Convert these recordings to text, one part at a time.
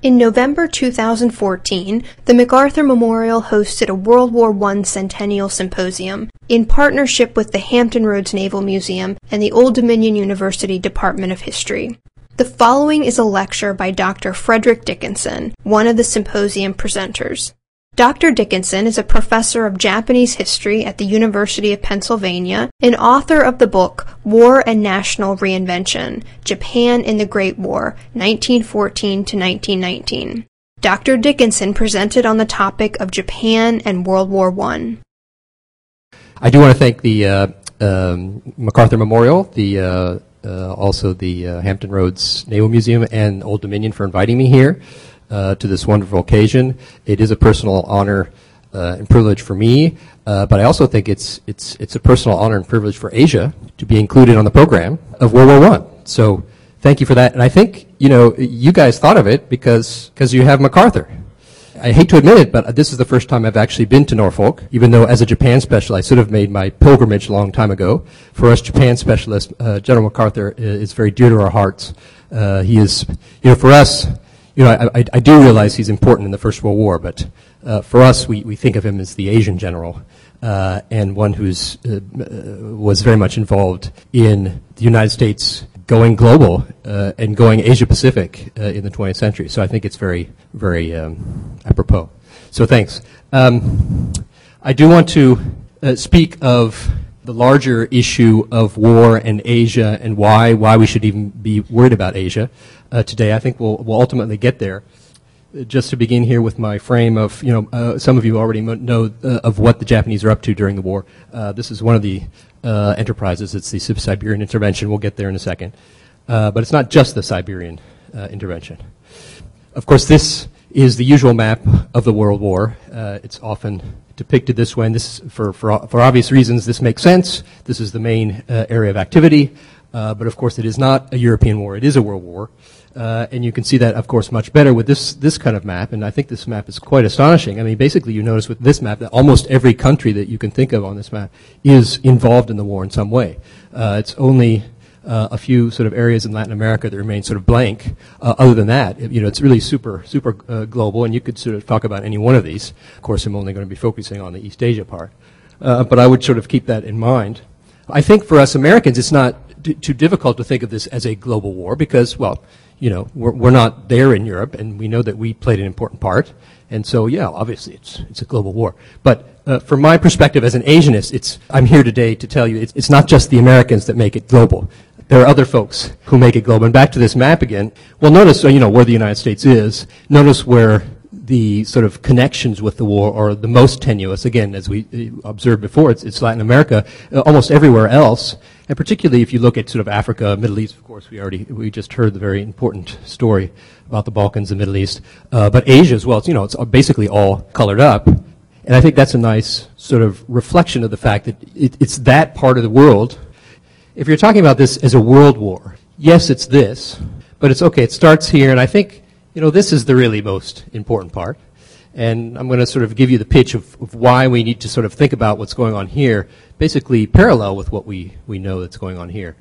In November 2014, the MacArthur Memorial hosted a World War I Centennial Symposium in partnership with the Hampton Roads Naval Museum and the Old Dominion University Department of History. The following is a lecture by Dr. Frederick Dickinson, one of the symposium presenters. Dr. Dickinson is a professor of Japanese history at the University of Pennsylvania and author of the book War and National Reinvention Japan in the Great War, 1914 to 1919. Dr. Dickinson presented on the topic of Japan and World War I. I do want to thank the uh, um, MacArthur Memorial, the uh, uh, also the uh, Hampton Roads Naval Museum, and Old Dominion for inviting me here uh, to this wonderful occasion. It is a personal honor uh, and privilege for me, uh, but I also think it's it's it's a personal honor and privilege for Asia to be included on the program of World War One. So thank you for that. And I think you know you guys thought of it because because you have MacArthur. I hate to admit it, but this is the first time I've actually been to Norfolk, even though as a Japan specialist, I should have made my pilgrimage a long time ago. For us Japan specialists, uh, General MacArthur is very dear to our hearts. Uh, he is, you know, for us, you know, I, I, I, do realize he's important in the First World War, but uh, for us, we, we think of him as the Asian general uh, and one who uh, was very much involved in the United States going global uh, and going Asia Pacific uh, in the 20th century. So I think it's very, very um, apropos. So thanks. Um, I do want to uh, speak of the larger issue of war and Asia and why why we should even be worried about Asia uh, today. I think we'll, we'll ultimately get there. Just to begin here with my frame of, you know, uh, some of you already know uh, of what the Japanese are up to during the war. Uh, this is one of the uh, enterprises. It's the Siberian intervention. We'll get there in a second. Uh, but it's not just the Siberian intervention. Of course, this is the usual map of the World War. it's often depicted this way, and this, for, for, for obvious reasons, this makes sense. This is the main area of activity. Uh, but of course, it is not a European war; it is a world war, uh, and you can see that, of course, much better with this this kind of map. And I think this map is quite astonishing. I mean, basically, you notice with this map that almost every country that you can think of on this map is involved in the war in some way. Uh, it's only uh, a few sort of areas in Latin America that remain sort of blank. Uh, other than that, you know, it's really super, super uh, global, and you could sort of talk about any one of these. Of course, I'm only going to be focusing on the East Asia part, uh, but I would sort of keep that in mind. I think for us Americans, it's not too difficult to think of this as a global war because, well, you know, we're, we're not there in Europe, and we know that we played an important part. And so, yeah, obviously, it's it's a global war. But uh, from my perspective as an Asianist, it's I'm here today to tell you it's, it's not just the Americans that make it global. There are other folks who make it global. And back to this map again. Well, notice uh, you know where the United States is. Notice where the sort of connections with the war are the most tenuous. Again, as we uh, observed before, it's, it's Latin America. Uh, almost everywhere else, and particularly if you look at sort of Africa, Middle East, of course, we already we just heard the very important story about the Balkans and Middle East, uh, but Asia as well. It's you know it's basically all colored up, and I think that's a nice sort of reflection of the fact that it, it's that part of the world. If you're talking about this as a world war, yes, it's this, but it's okay. It starts here, and I think you know, this is the really most important part. And I'm going to sort of give you the pitch of, of, why we need to sort of think about what's going on here, basically parallel with what we, we know that's going on here.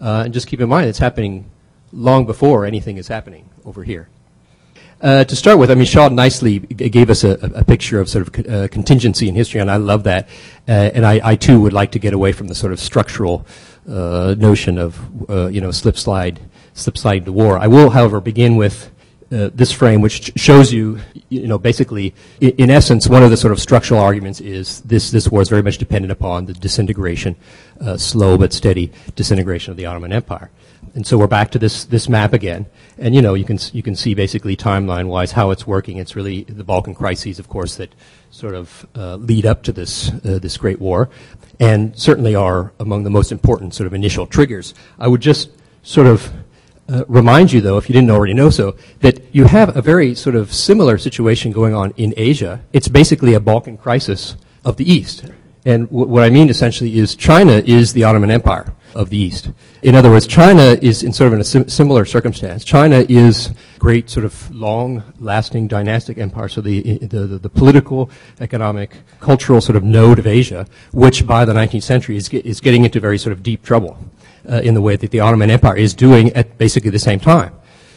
Uh, and just keep in mind, it's happening long before anything is happening over here. Uh, to start with, I mean, Shaw nicely gave us a, a, picture of sort of uh, contingency in history, and I love that. Uh, and I, I, too would like to get away from the sort of structural uh, notion of, uh, you know, slip slide, slip slide to war. I will, however, begin with uh, this frame, which shows you, you know, basically, in, in, essence, one of the sort of structural arguments is this, this war is very much dependent upon the disintegration, uh, slow but steady disintegration of the Ottoman Empire. And so we're back to this, this map again. And, you know, you can, you can see basically timeline-wise how it's working. It's really the Balkan crises, of course, that sort of uh, lead up to this, uh, this great war and certainly are among the most important sort of initial triggers. I would just sort of uh, remind you, though, if you didn't already know so, that you have a very sort of similar situation going on in Asia. It's basically a Balkan crisis of the East. And w- what I mean essentially is China is the Ottoman Empire of the East. In other words, China is in sort of a sim- similar circumstance. China is great sort of long-lasting dynastic empire, so the, the, the, the, political, economic, cultural sort of node of Asia, which by the 19th century is, is getting into very sort of deep trouble uh, in the way that the Ottoman Empire is doing at basically the same time.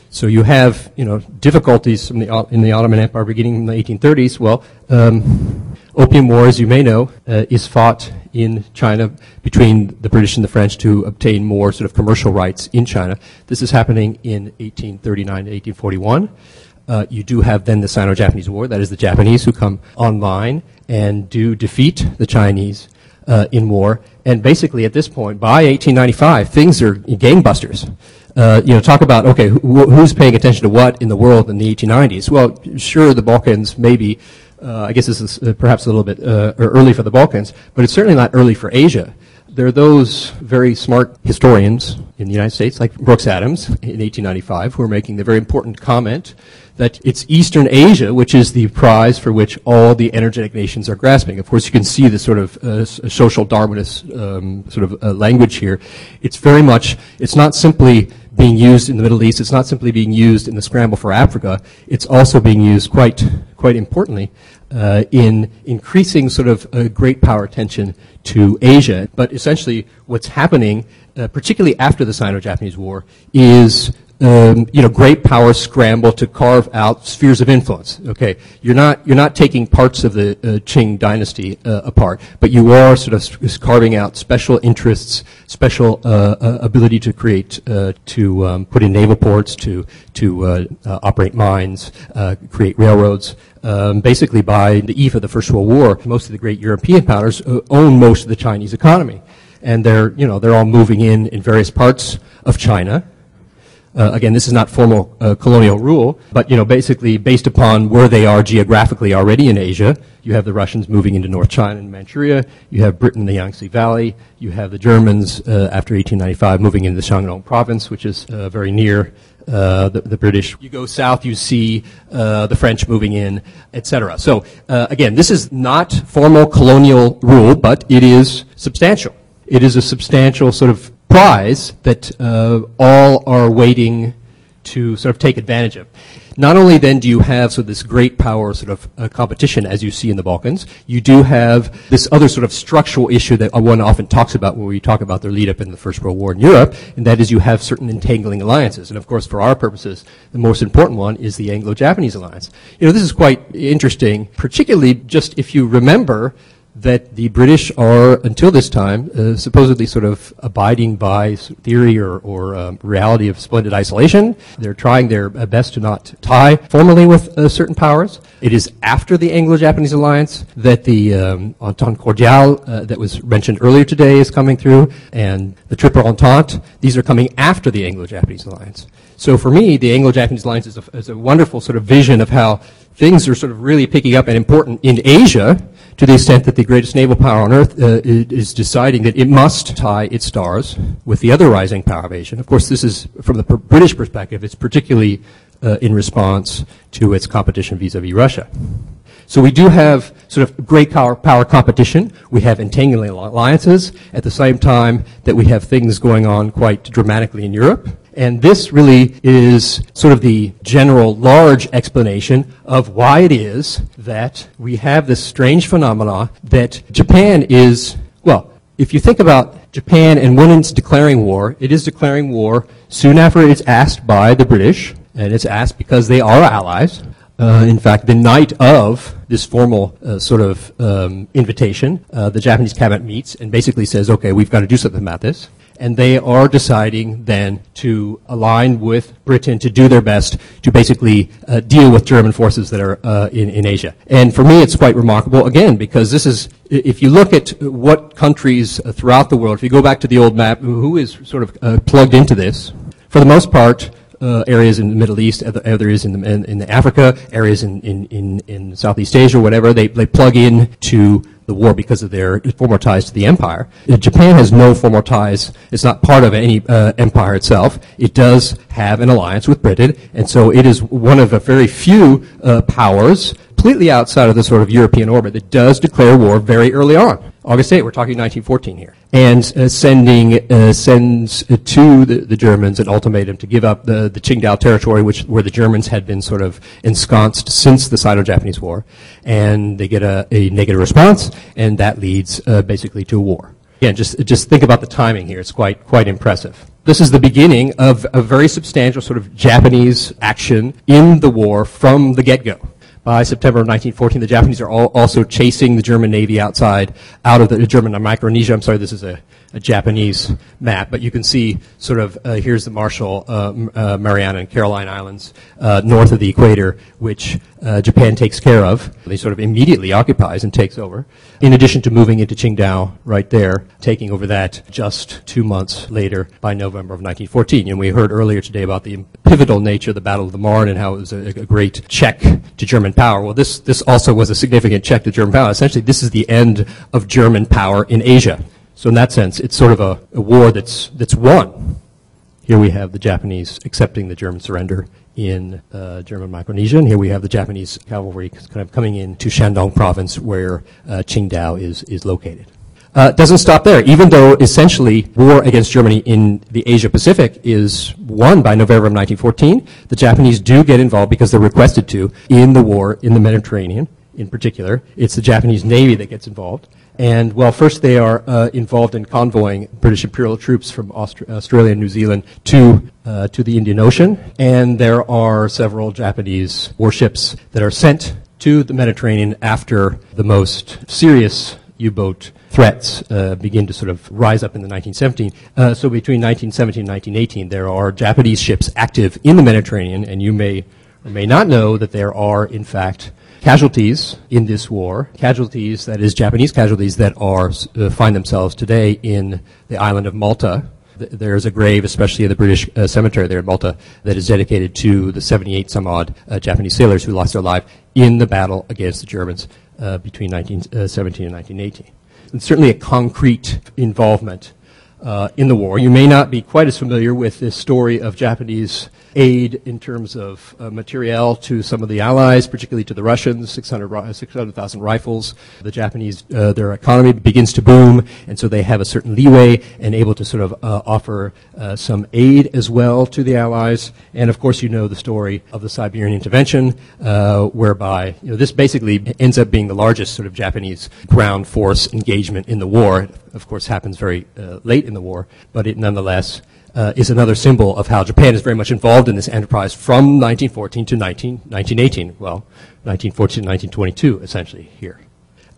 So you have, you know, difficulties the, in the Ottoman Empire beginning in the 1830s. Well, um, Opium War, as you may know, uh, is fought in China between the British and the French to obtain more sort of commercial rights in China. This is happening in 1839 to 1841. Uh, you do have then the Sino-Japanese War. That is the Japanese who come online and do defeat the Chinese uh, in war. And basically, at this point, by 1895, things are gangbusters. Uh, you know, talk about okay, wh- who's paying attention to what in the world in the 1890s? Well, sure, the Balkans maybe. Uh, I guess this is uh, perhaps a little bit uh, early for the Balkans, but it's certainly not early for Asia there are those very smart historians in the United States, like Brooks Adams in 1895, who are making the very important comment that it's Eastern Asia which is the prize for which all the energetic nations are grasping. Of course, you can see the sort of uh, social Darwinist um, sort of uh, language here. It's very much, it's not simply being used in the Middle East. It's not simply being used in the scramble for Africa. It's also being used quite, quite importantly uh, in increasing sort of a great power attention to Asia. But essentially, what's happening, uh, particularly after the Sino-Japanese War, is um, you know, great powers scramble to carve out spheres of influence. Okay, you're not you're not taking parts of the uh, Qing dynasty uh, apart, but you are sort of carving out special interests, special uh, uh ability to create, uh, to um, put in naval ports, to to uh, operate mines, create railroads. Um, basically, by the eve of the First World War, most of the great European powers own most of the Chinese economy, and they're you know they're all moving in in various parts of China. Uh, again, this is not formal uh, colonial rule, but you know, basically based upon where they are geographically already in Asia, you have the Russians moving into North China and Manchuria, you have Britain in the Yangtze Valley, you have the Germans uh, after 1895 moving into the Shandong province, which is uh, very near uh, the, the, British. You go south, you see uh, the French moving in, etc. So again, this is not formal colonial rule, but it is substantial. It is a substantial sort of prize that uh, all are waiting to sort of take advantage of. Not only then do you have sort of this great power sort of uh, competition as you see in the Balkans, you do have this other sort of structural issue that one often talks about when we talk about their lead up in the First World War in Europe, and that is you have certain entangling alliances. And of course, for our purposes, the most important one is the Anglo-Japanese alliance. You know, this is quite interesting, particularly just if you remember that the British are, until this time, uh, supposedly sort of abiding by theory or, or um, reality of splendid isolation. They're trying their best to not tie formally with uh, certain powers. It is after the Anglo-Japanese alliance that the um, Entente Cordiale uh, that was mentioned earlier today is coming through, and the Triple Entente. These are coming after the Anglo-Japanese alliance. So for me, the Anglo-Japanese alliance is a, is a wonderful sort of vision of how things are sort of really picking up and important in Asia to the extent that the greatest naval power on earth uh, is deciding that it must tie its stars with the other rising power of Asia. Of course, this is from the British perspective, it's particularly uh, in response to its competition vis-a-vis Russia. So we do have sort of great power, power competition. We have entangling alliances at the same time that we have things going on quite dramatically in Europe. And this really is sort of the general large explanation of why it is that we have this strange phenomena that Japan is, well, if you think about Japan and when it's declaring war, it is declaring war soon after it's asked by the British, and it's asked because they are allies. Uh, in fact, the night of this formal uh, sort of um, invitation, uh, the Japanese cabinet meets and basically says, okay, we've got to do something about this and they are deciding then to align with Britain to do their best to basically uh, deal with German forces that are uh, in, in Asia. And for me, it's quite remarkable, again, because this is, if you look at what countries uh, throughout the world, if you go back to the old map, who is sort of plugged into this, for the most part, uh, areas in the Middle East, other areas in, the, in, in Africa, areas in, in, in, in Southeast Asia, whatever, they, they plug in to the war because of their former ties to the empire. Japan has no formal ties. It's not part of any uh, empire itself. It does have an alliance with Britain, and so it is one of a very few uh, powers completely outside of the sort of European orbit that does declare war very early on. August 8, we're talking 1914 here. And uh, sending, uh, sends to the, the, Germans an ultimatum to give up the, the Qingdao territory, which, where the Germans had been sort of ensconced since the Sino-Japanese War. And they get a, a negative response, and that leads uh, basically to a war. Again, just, just think about the timing here. It's quite, quite impressive. This is the beginning of a very substantial sort of Japanese action in the war from the get-go. By September of 1914, the Japanese are all also chasing the German Navy outside, out of the German Micronesia. I'm sorry, this is a a Japanese map, but you can see sort of uh, here's the Marshall, uh, uh, Mariana, and Caroline Islands uh, north of the equator, which uh, Japan takes care of. They sort of immediately occupies and takes over, in addition to moving into Qingdao right there, taking over that just two months later by November of 1914. And we heard earlier today about the pivotal nature of the Battle of the Marne and how it was a, a great check to German power. Well, this, this also was a significant check to German power. Essentially, this is the end of German power in Asia. So in that sense, it's sort of a, a war that's, that's won. Here we have the Japanese accepting the German surrender in uh, German Micronesia, and here we have the Japanese cavalry kind of coming into Shandong province where uh, Qingdao is, is located. Uh, doesn't stop there. Even though essentially war against Germany in the Asia Pacific is won by November of 1914, the Japanese do get involved because they're requested to in the war in the Mediterranean in particular. It's the Japanese Navy that gets involved. And well, first they are uh, involved in convoying British Imperial troops from Aust- Australia and New Zealand to uh, to the Indian Ocean, and there are several Japanese warships that are sent to the Mediterranean after the most serious U-boat threats uh, begin to sort of rise up in the 1917. Uh, so between 1917 and 1918, there are Japanese ships active in the Mediterranean, and you may or may not know that there are, in fact, casualties in this war, casualties, that is, Japanese casualties that are, uh, find themselves today in the island of Malta. there's a grave, especially in the British uh, cemetery there in Malta, that is dedicated to the 78 some odd uh, Japanese sailors who lost their life in the battle against the Germans uh, between 1917 uh, and 1918. And certainly a concrete involvement uh, in the war. You may not be quite as familiar with this story of Japanese aid in terms of uh, materiel to some of the allies, particularly to the Russians, 600,000 600, rifles. The Japanese, uh, their economy begins to boom, and so they have a certain leeway and able to sort of uh, offer uh, some aid as well to the allies. And of course, you know the story of the Siberian intervention, uh, whereby you know, this basically ends up being the largest sort of Japanese ground force engagement in the war. It, of course, happens very uh, late in the war, but it nonetheless uh, is another symbol of how Japan is very much involved in this enterprise from 1914 to 19, 1918. Well, 1914 to 1922, essentially, here.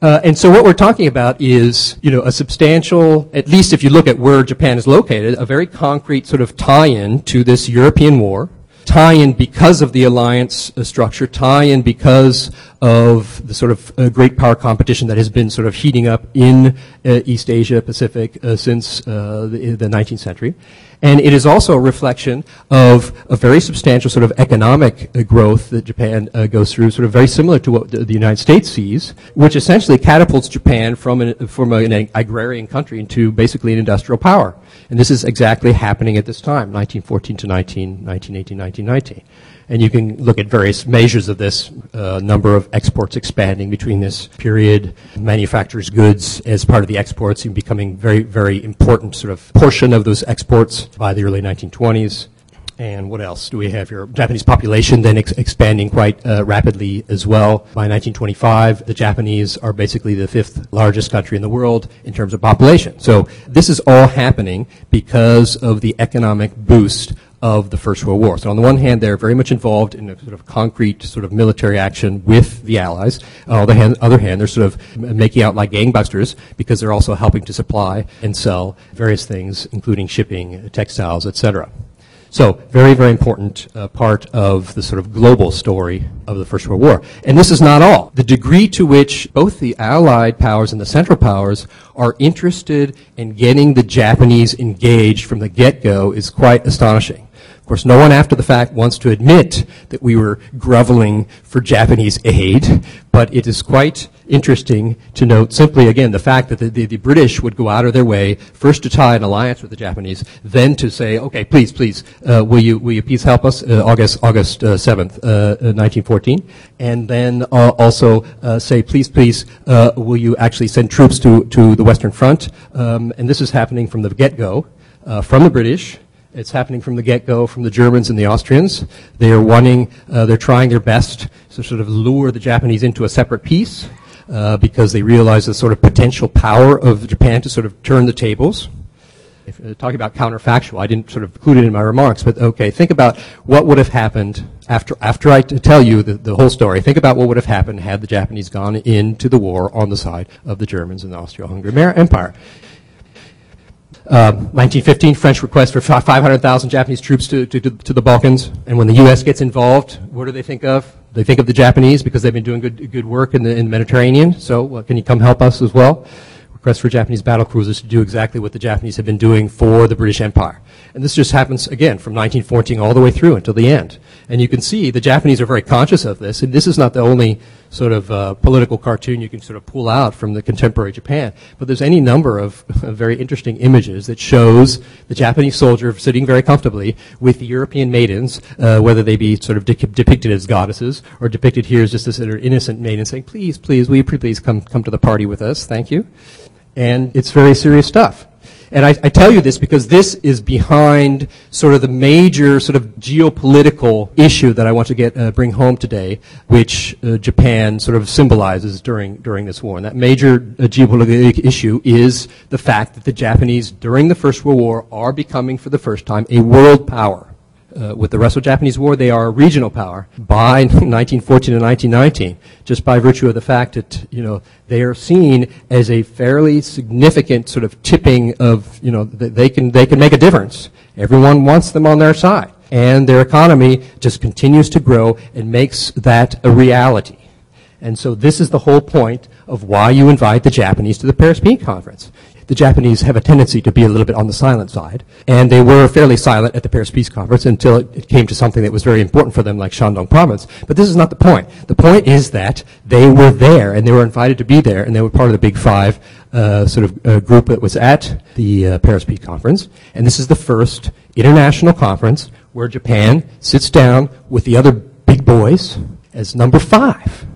Uh, and so what we're talking about is, you know, a substantial, at least if you look at where Japan is located, a very concrete sort of tie-in to this European war, tie-in because of the alliance uh, structure, tie-in because of the sort of uh, great power competition that has been sort of heating up in uh, East Asia Pacific since the, the 19th century. And it is also a reflection of a very substantial sort of economic uh, growth that Japan uh, goes through, sort of very similar to what the, the, United States sees, which essentially catapults Japan from an, from an agrarian country into basically an industrial power. And this is exactly happening at this time, 1914 to 19, 1918, 1919. And you can look at various measures of this uh, number of exports expanding between this period, manufacturers' goods as part of the exports becoming very, very important sort of portion of those exports by the early 1920s. And what else do we have here? Japanese population then ex- expanding quite uh, rapidly as well. By 1925, the Japanese are basically the fifth largest country in the world in terms of population. So this is all happening because of the economic boost of the First World War. So on the one hand, they're very much involved in a sort of concrete sort of military action with the Allies. On the hand, other hand, they're sort of making out like gangbusters because they're also helping to supply and sell various things, including shipping, textiles, etc. So, very, very important uh, part of the sort of global story of the First World War. And this is not all. The degree to which both the Allied powers and the Central powers are interested in getting the Japanese engaged from the get go is quite astonishing course, no one after the fact wants to admit that we were groveling for Japanese aid, but it is quite interesting to note simply, again, the fact that the, the, the, British would go out of their way first to tie an alliance with the Japanese, then to say, okay, please, please, uh, will, you, will you please help us uh, August, August uh, 7th, 1914, uh, and then uh, also uh, say, please, please, will you actually send troops to, to the Western Front? Um, and this is happening from the get-go, from the British, it's happening from the get-go from the Germans and the Austrians. They are wanting, uh, they're trying their best to sort of lure the Japanese into a separate peace uh, because they realize the sort of potential power of Japan to sort of turn the tables. if, uh, talking about counterfactual, I didn't sort of include it in my remarks, but okay, think about what would have happened after, after I t- tell you the, the whole story. Think about what would have happened had the Japanese gone into the war on the side of the Germans and the Austro-Hungarian Empire. 1915, um, French request for 500,000 Japanese troops to, to, to, the Balkans. And when the U.S. gets involved, what do they think of? They think of the Japanese because they've been doing good, good work in the, in the Mediterranean. So can you come help us as well? Request for Japanese battle cruisers to do exactly what the Japanese have been doing for the British Empire. And this just happens, again, from 1914 all the way through until the end. And you can see the Japanese are very conscious of this. And this is not the only sort of uh, political cartoon you can sort of pull out from the contemporary Japan. But there's any number of, very interesting images that shows the Japanese soldier sitting very comfortably with the European maidens, uh, whether they be sort of de- depicted as goddesses or depicted here as just this innocent maiden saying, please, please, will you please come, come to the party with us? Thank you. And it's very serious stuff. And I, I, tell you this because this is behind sort of the major sort of geopolitical issue that I want to get uh, bring home today, which uh, Japan sort of symbolizes during during this war. And that major uh, geopolitical issue is the fact that the Japanese during the First World War are becoming for the first time a world power uh, with the Russo-Japanese War, they are a regional power by 1914 and 1919, just by virtue of the fact that you know they are seen as a fairly significant sort of tipping of you know they can they can make a difference. Everyone wants them on their side, and their economy just continues to grow and makes that a reality. And so this is the whole point of why you invite the Japanese to the Paris Peace Conference the Japanese have a tendency to be a little bit on the silent side. And they were fairly silent at the Paris Peace Conference until it, it, came to something that was very important for them, like Shandong Province. But this is not the point. The point is that they were there and they were invited to be there and they were part of the Big Five uh, sort of uh, group that was at the uh, Paris Peace Conference. And this is the first international conference where Japan sits down with the other big boys as number five.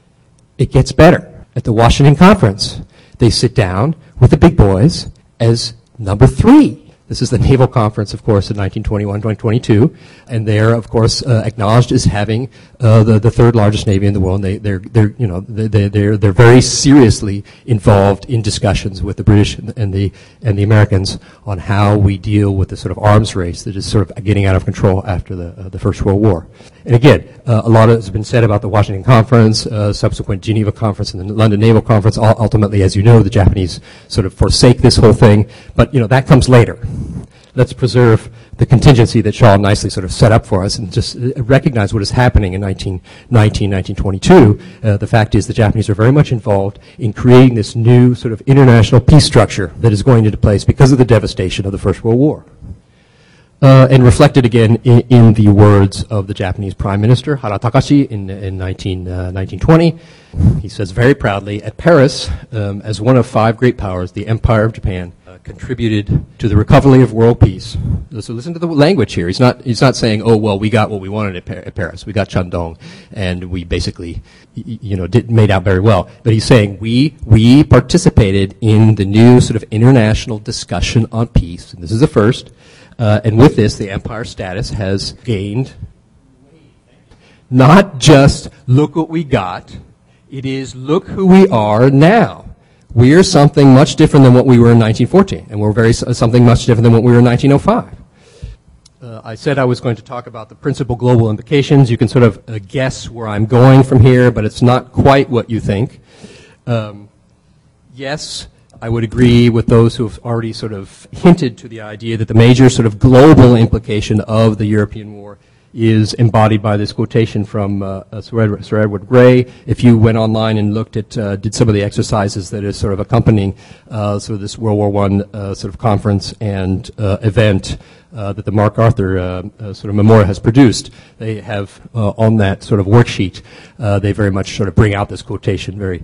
It gets better. At the Washington Conference, they sit down with the big boys as number three. This is the Naval Conference, of course, in 1921, 2022, and they're, of course, uh, acknowledged as having uh, the, the third largest navy in the world. They, they're, they're, you know, they, they're, they're very seriously involved in discussions with the British and the, and the Americans on how we deal with the sort of arms race that is sort of getting out of control after the, uh, the First World War. And again, uh, a lot has been said about the Washington Conference, uh, subsequent Geneva Conference, and the London Naval Conference. ultimately, as you know, the Japanese sort of forsake this whole thing, but you know that comes later. Let's preserve the contingency that Shaw nicely sort of set up for us and just uh, recognize what is happening in 1919, 1922. Uh, the fact is the Japanese are very much involved in creating this new sort of international peace structure that is going into place because of the devastation of the First World War uh, and reflected again in, in, the words of the Japanese Prime Minister Hara Takashi in, in 19, uh, 1920. He says very proudly, at Paris, um, as one of five great powers, the Empire of Japan uh, contributed to the recovery of world peace. So listen to the language here. He's not, he's not saying, oh, well, we got what we wanted at, at Paris. We got Shandong, and we basically, you know, did, made out very well. But he's saying we, we participated in the new sort of international discussion on peace. And this is the first uh, and with this, the empire status has gained not just look what we got, it is look who we are now. We are something much different than what we were in 1914, and we're very something much different than what we were in 1905. Uh, I said I was going to talk about the principal global implications. You can sort of uh, guess where I'm going from here, but it's not quite what you think. Um, yes, I would agree with those who have already sort of hinted to the idea that the major sort of global implication of the European war is embodied by this quotation from uh, uh, Sir, Edward, Sir, Edward, Grey. If you went online and looked at, uh, did some of the exercises that is sort of accompanying uh, sort of this World War One uh, sort of conference and uh, event that the MacArthur sort of memorial has produced, they have on that sort of worksheet, they very much sort of bring out this quotation very,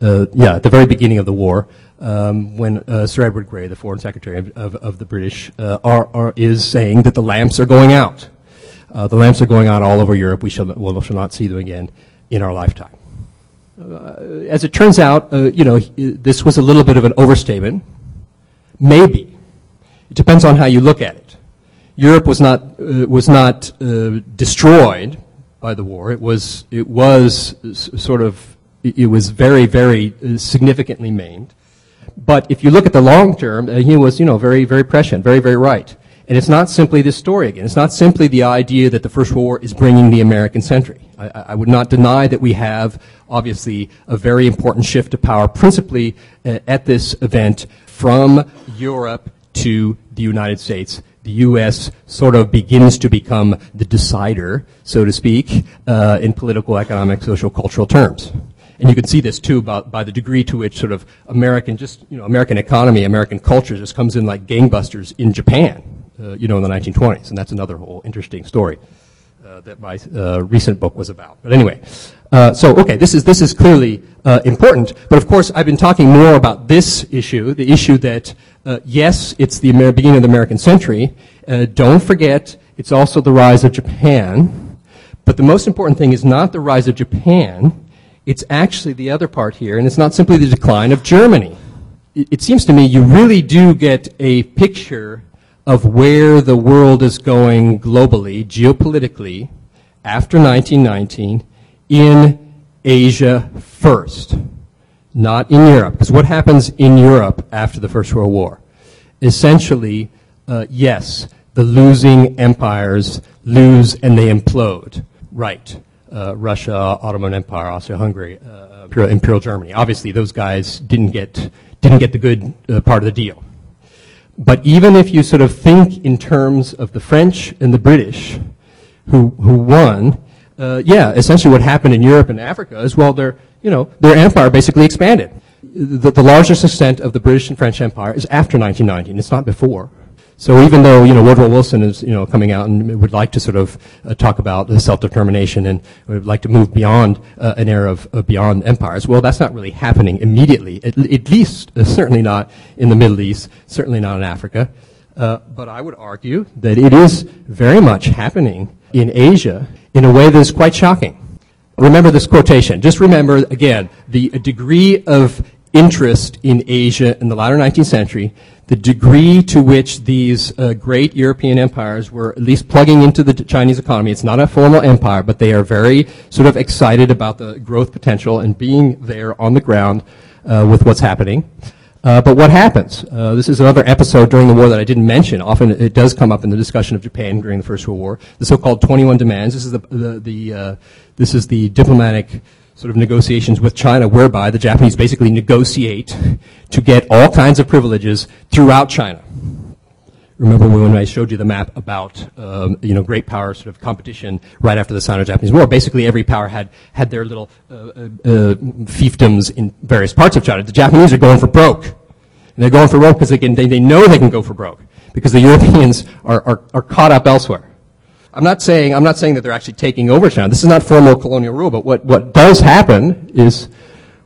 yeah, at the very beginning of the war um, when uh, Sir Edward Grey, the Foreign Secretary of, of, of the British, uh, are, are, is saying that the lamps are going out. Uh, the lamps are going out all over Europe. We shall, we shall not see them again in our lifetime. Uh, as it turns out, uh, you know, this was a little bit of an overstatement. Maybe. It depends on how you look at it. Europe was not, uh, was not destroyed by the war. It was, it was sort of, it was very, very significantly maimed. But if you look at the long term, uh, he was, you know, very, very prescient, very, very right. And it's not simply this story again. It's not simply the idea that the First World War is bringing the American century. I, I would not deny that we have, obviously, a very important shift of power, principally uh, at this event from Europe to the United States. The U.S. sort of begins to become the decider, so to speak, uh, in political, economic, social, cultural terms. And you can see this too by, by the degree to which sort of American, just, you know, American economy, American culture just comes in like gangbusters in Japan uh, you know, in the 1920s, and that's another whole interesting story uh, that my uh, recent book was about. But anyway, uh, so okay, this is this is clearly uh, important. But of course, I've been talking more about this issue, the issue that uh, yes, it's the Amer- beginning of the American century. don't forget, it's also the rise of Japan. But the most important thing is not the rise of Japan. It's actually the other part here, and it's not simply the decline of Germany. It, it seems to me you really do get a picture of where the world is going globally, geopolitically, after 1919 in Asia first, not in Europe. Because what happens in Europe after the First World War? Essentially, uh, yes, the losing empires lose and they implode. Right. Uh, Russia, Ottoman Empire, Austria-Hungary, uh, Imperial, Imperial, Germany. Obviously, those guys didn't get didn't get the good uh, part of the deal. But even if you sort of think in terms of the French and the British who, who won, uh, yeah, essentially what happened in Europe and Africa is, well, their, you know, their empire basically expanded. The, the largest extent of the British and French empire is after 1919. It's not before. So even though you know Woodrow Wilson is you know coming out and would like to sort of uh, talk about self-determination and would like to move beyond uh, an era of, of, beyond empires, well, that's not really happening immediately. At, at least, uh, certainly not in the Middle East, certainly not in Africa. Uh, but I would argue that it is very much happening in Asia in a way that is quite shocking. Remember this quotation. Just remember again the degree of interest in Asia in the latter 19th century, the degree to which these uh, great European empires were at least plugging into the Chinese economy. It's not a formal empire, but they are very sort of excited about the growth potential and being there on the ground uh, with what's happening. Uh, but what happens? Uh, this is another episode during the war that I didn't mention. Often it does come up in the discussion of Japan during the First World War. The so-called 21 demands. This is the, the, the uh, this is the diplomatic sort of negotiations with China whereby the Japanese basically negotiate to get all kinds of privileges throughout China. Remember when I showed you the map about um, you know great power sort of competition right after the Sino-Japanese War? Basically, every power had had their little uh, uh, uh, fiefdoms in various parts of China. The Japanese are going for broke, and they're going for broke because they they, they know they can go for broke because the Europeans are, are, are caught up elsewhere. I'm not saying I'm not saying that they're actually taking over China. This is not formal colonial rule, but what, what does happen is,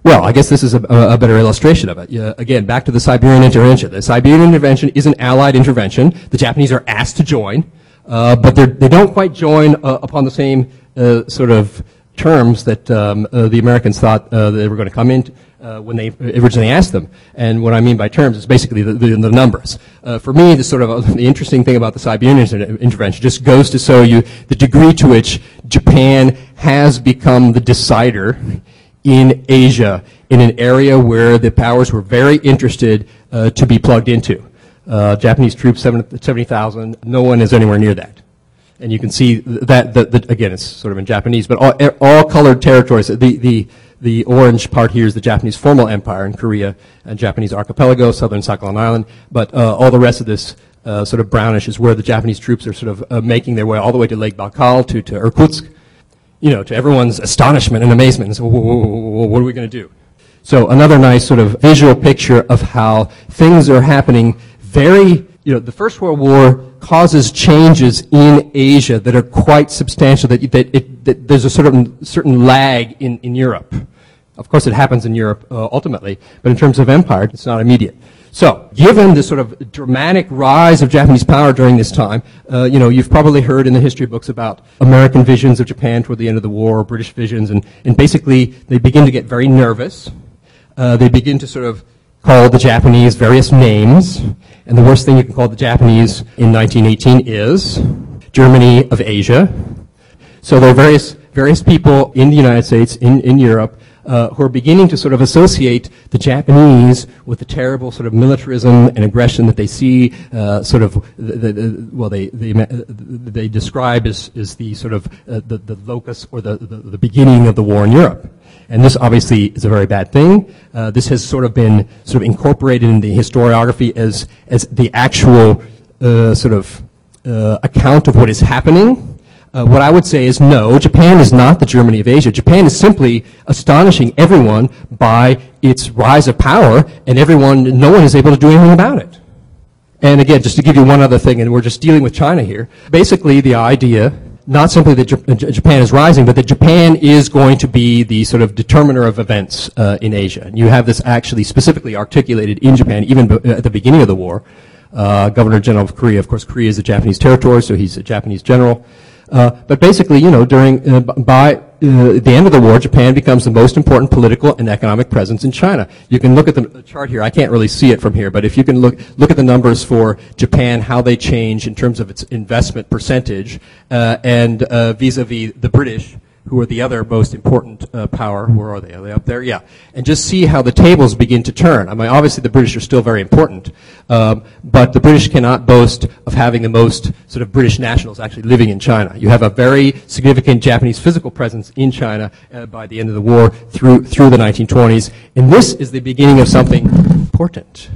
well, I guess this is a, a better illustration of it. Yeah, again, back to the Siberian intervention. The Siberian intervention is an allied intervention. The Japanese are asked to join, uh, but they don't quite join uh, upon the same uh, sort of terms that um, uh, the Americans thought uh, they were going to come in uh, when they originally asked them. And what I mean by terms is basically the, the, the numbers. Uh, for me, the sort of uh, the interesting thing about the Siberian intervention just goes to show you the degree to which Japan has become the decider in Asia, in an area where the powers were very interested uh, to be plugged into. Japanese troops, 70,000, no one is anywhere near that and you can see that, that, that, again, it's sort of in Japanese, but all, all colored territories, the, the, the orange part here is the Japanese formal empire in Korea and Japanese archipelago, southern Sakhalin Island, but uh, all the rest of this uh, sort of brownish is where the Japanese troops are sort of uh, making their way all the way to Lake Baikal, to, to Irkutsk, you know, to everyone's astonishment and amazement. So, what are we going to do? So another nice sort of visual picture of how things are happening very, you know, the First World War causes changes in Asia that are quite substantial, that, that, it, that there's a certain, certain lag in, in Europe. Of course, it happens in Europe uh, ultimately, but in terms of empire, it's not immediate. So, given the sort of dramatic rise of Japanese power during this time, uh, you know, you've probably heard in the history books about American visions of Japan toward the end of the war, British visions, and, and basically they begin to get very nervous. Uh, they begin to sort of call the Japanese various names, and the worst thing you can call the Japanese in 1918 is Germany of Asia. So there are various, various people in the United States, in, in Europe, uh, who are beginning to sort of associate the Japanese with the terrible sort of militarism and aggression that they see, uh, sort of, the, the, the, well, they, they, they describe as, as the sort of uh, the, the locus or the, the, the, beginning of the war in Europe. And this obviously is a very bad thing. Uh, this has sort of been sort of incorporated in the historiography as, as the actual uh, sort of uh, account of what is happening. Uh, what I would say is no, Japan is not the Germany of Asia. Japan is simply astonishing everyone by its rise of power, and everyone, no one is able to do anything about it. And again, just to give you one other thing, and we're just dealing with China here. Basically, the idea, not simply that Japan is rising, but that Japan is going to be the sort of determiner of events uh, in Asia. And you have this actually specifically articulated in Japan, even at the beginning of the war. Uh, Governor General of Korea, of course, Korea is a Japanese territory, so he's a Japanese general. Uh, but basically, you know, during uh, by uh, the end of the war, Japan becomes the most important political and economic presence in China. You can look at the chart here. I can't really see it from here, but if you can look look at the numbers for Japan, how they change in terms of its investment percentage, uh, and uh, vis-a-vis the British who are the other most important uh, power. Where are they? Are they up there? Yeah. And just see how the tables begin to turn. I mean, obviously the British are still very important, um, but the British cannot boast of having the most sort of British nationals actually living in China. You have a very significant Japanese physical presence in China uh, by the end of the war through through the 1920s, and this is the beginning of something important.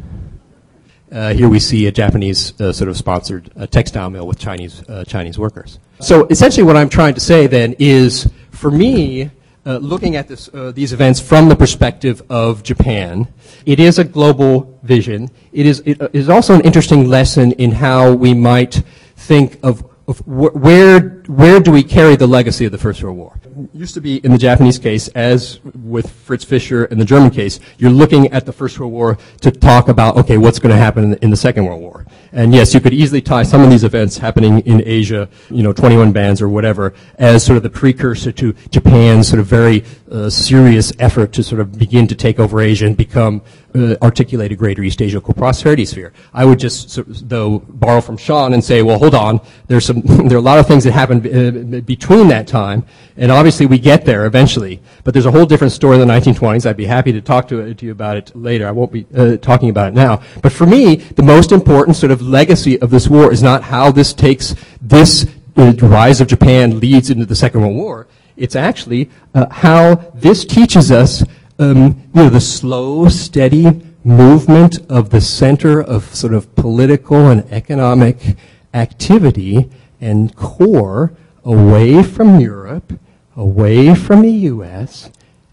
Uh, here we see a Japanese uh, sort of sponsored uh, textile mill with Chinese uh, Chinese workers. So essentially, what I'm trying to say then is for me, uh, looking at this, uh, these events from the perspective of Japan, it is a global vision. It is, it is also an interesting lesson in how we might think of, of wh- where, where do we carry the legacy of the First World War. It used to be in the Japanese case, as with Fritz Fischer and the German case, you're looking at the First World War to talk about, okay, what's going to happen in the, in the Second World War. And yes, you could easily tie some of these events happening in Asia, you know, 21 demands or whatever, as sort of the precursor to Japan's sort of very uh, serious effort to sort of begin to take over Asia and become, uh, articulate a greater East Asia co-prosperity sphere. I would just, sort of, though, borrow from Sean and say, well, hold on, there's some, there are a lot of things that happened uh, between that time, and obviously we get there eventually, but there's a whole different story in the 1920s. I'd be happy to talk to, to you about it later. I won't be uh, talking about it now. But for me, the most important sort of legacy of this war is not how this takes this uh, rise of Japan leads into the Second World War. It's actually uh, how this teaches us, um, you know, the slow, steady movement of the center of sort of political and economic activity and core away from Europe, away from the U.S.,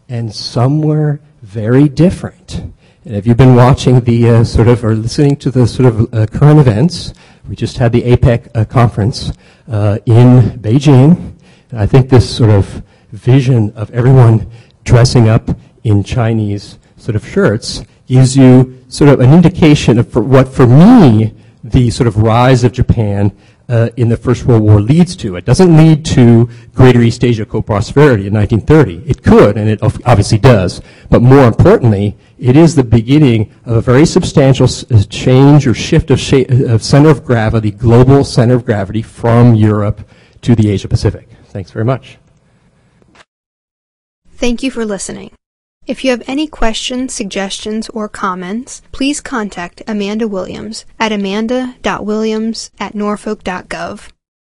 and somewhere very different. And if you've been watching the uh, sort of, or listening to the sort of uh, current events, we just had the APEC uh, conference uh, in Beijing. I think this sort of vision of everyone dressing up in Chinese sort of shirts gives you sort of an indication of for what, for me, the sort of rise of Japan uh, in the First World War leads to. It doesn't lead to greater East Asia co-prosperity in 1930. It could, and it obviously does. But more importantly, it is the beginning of a very substantial uh, change or shift of, sh- of center of gravity, global center of gravity from Europe to the Asia Pacific. Thanks very much. Thank you for listening. If you have any questions, suggestions, or comments, please contact Amanda Williams at amanda.williams at norfolk.gov.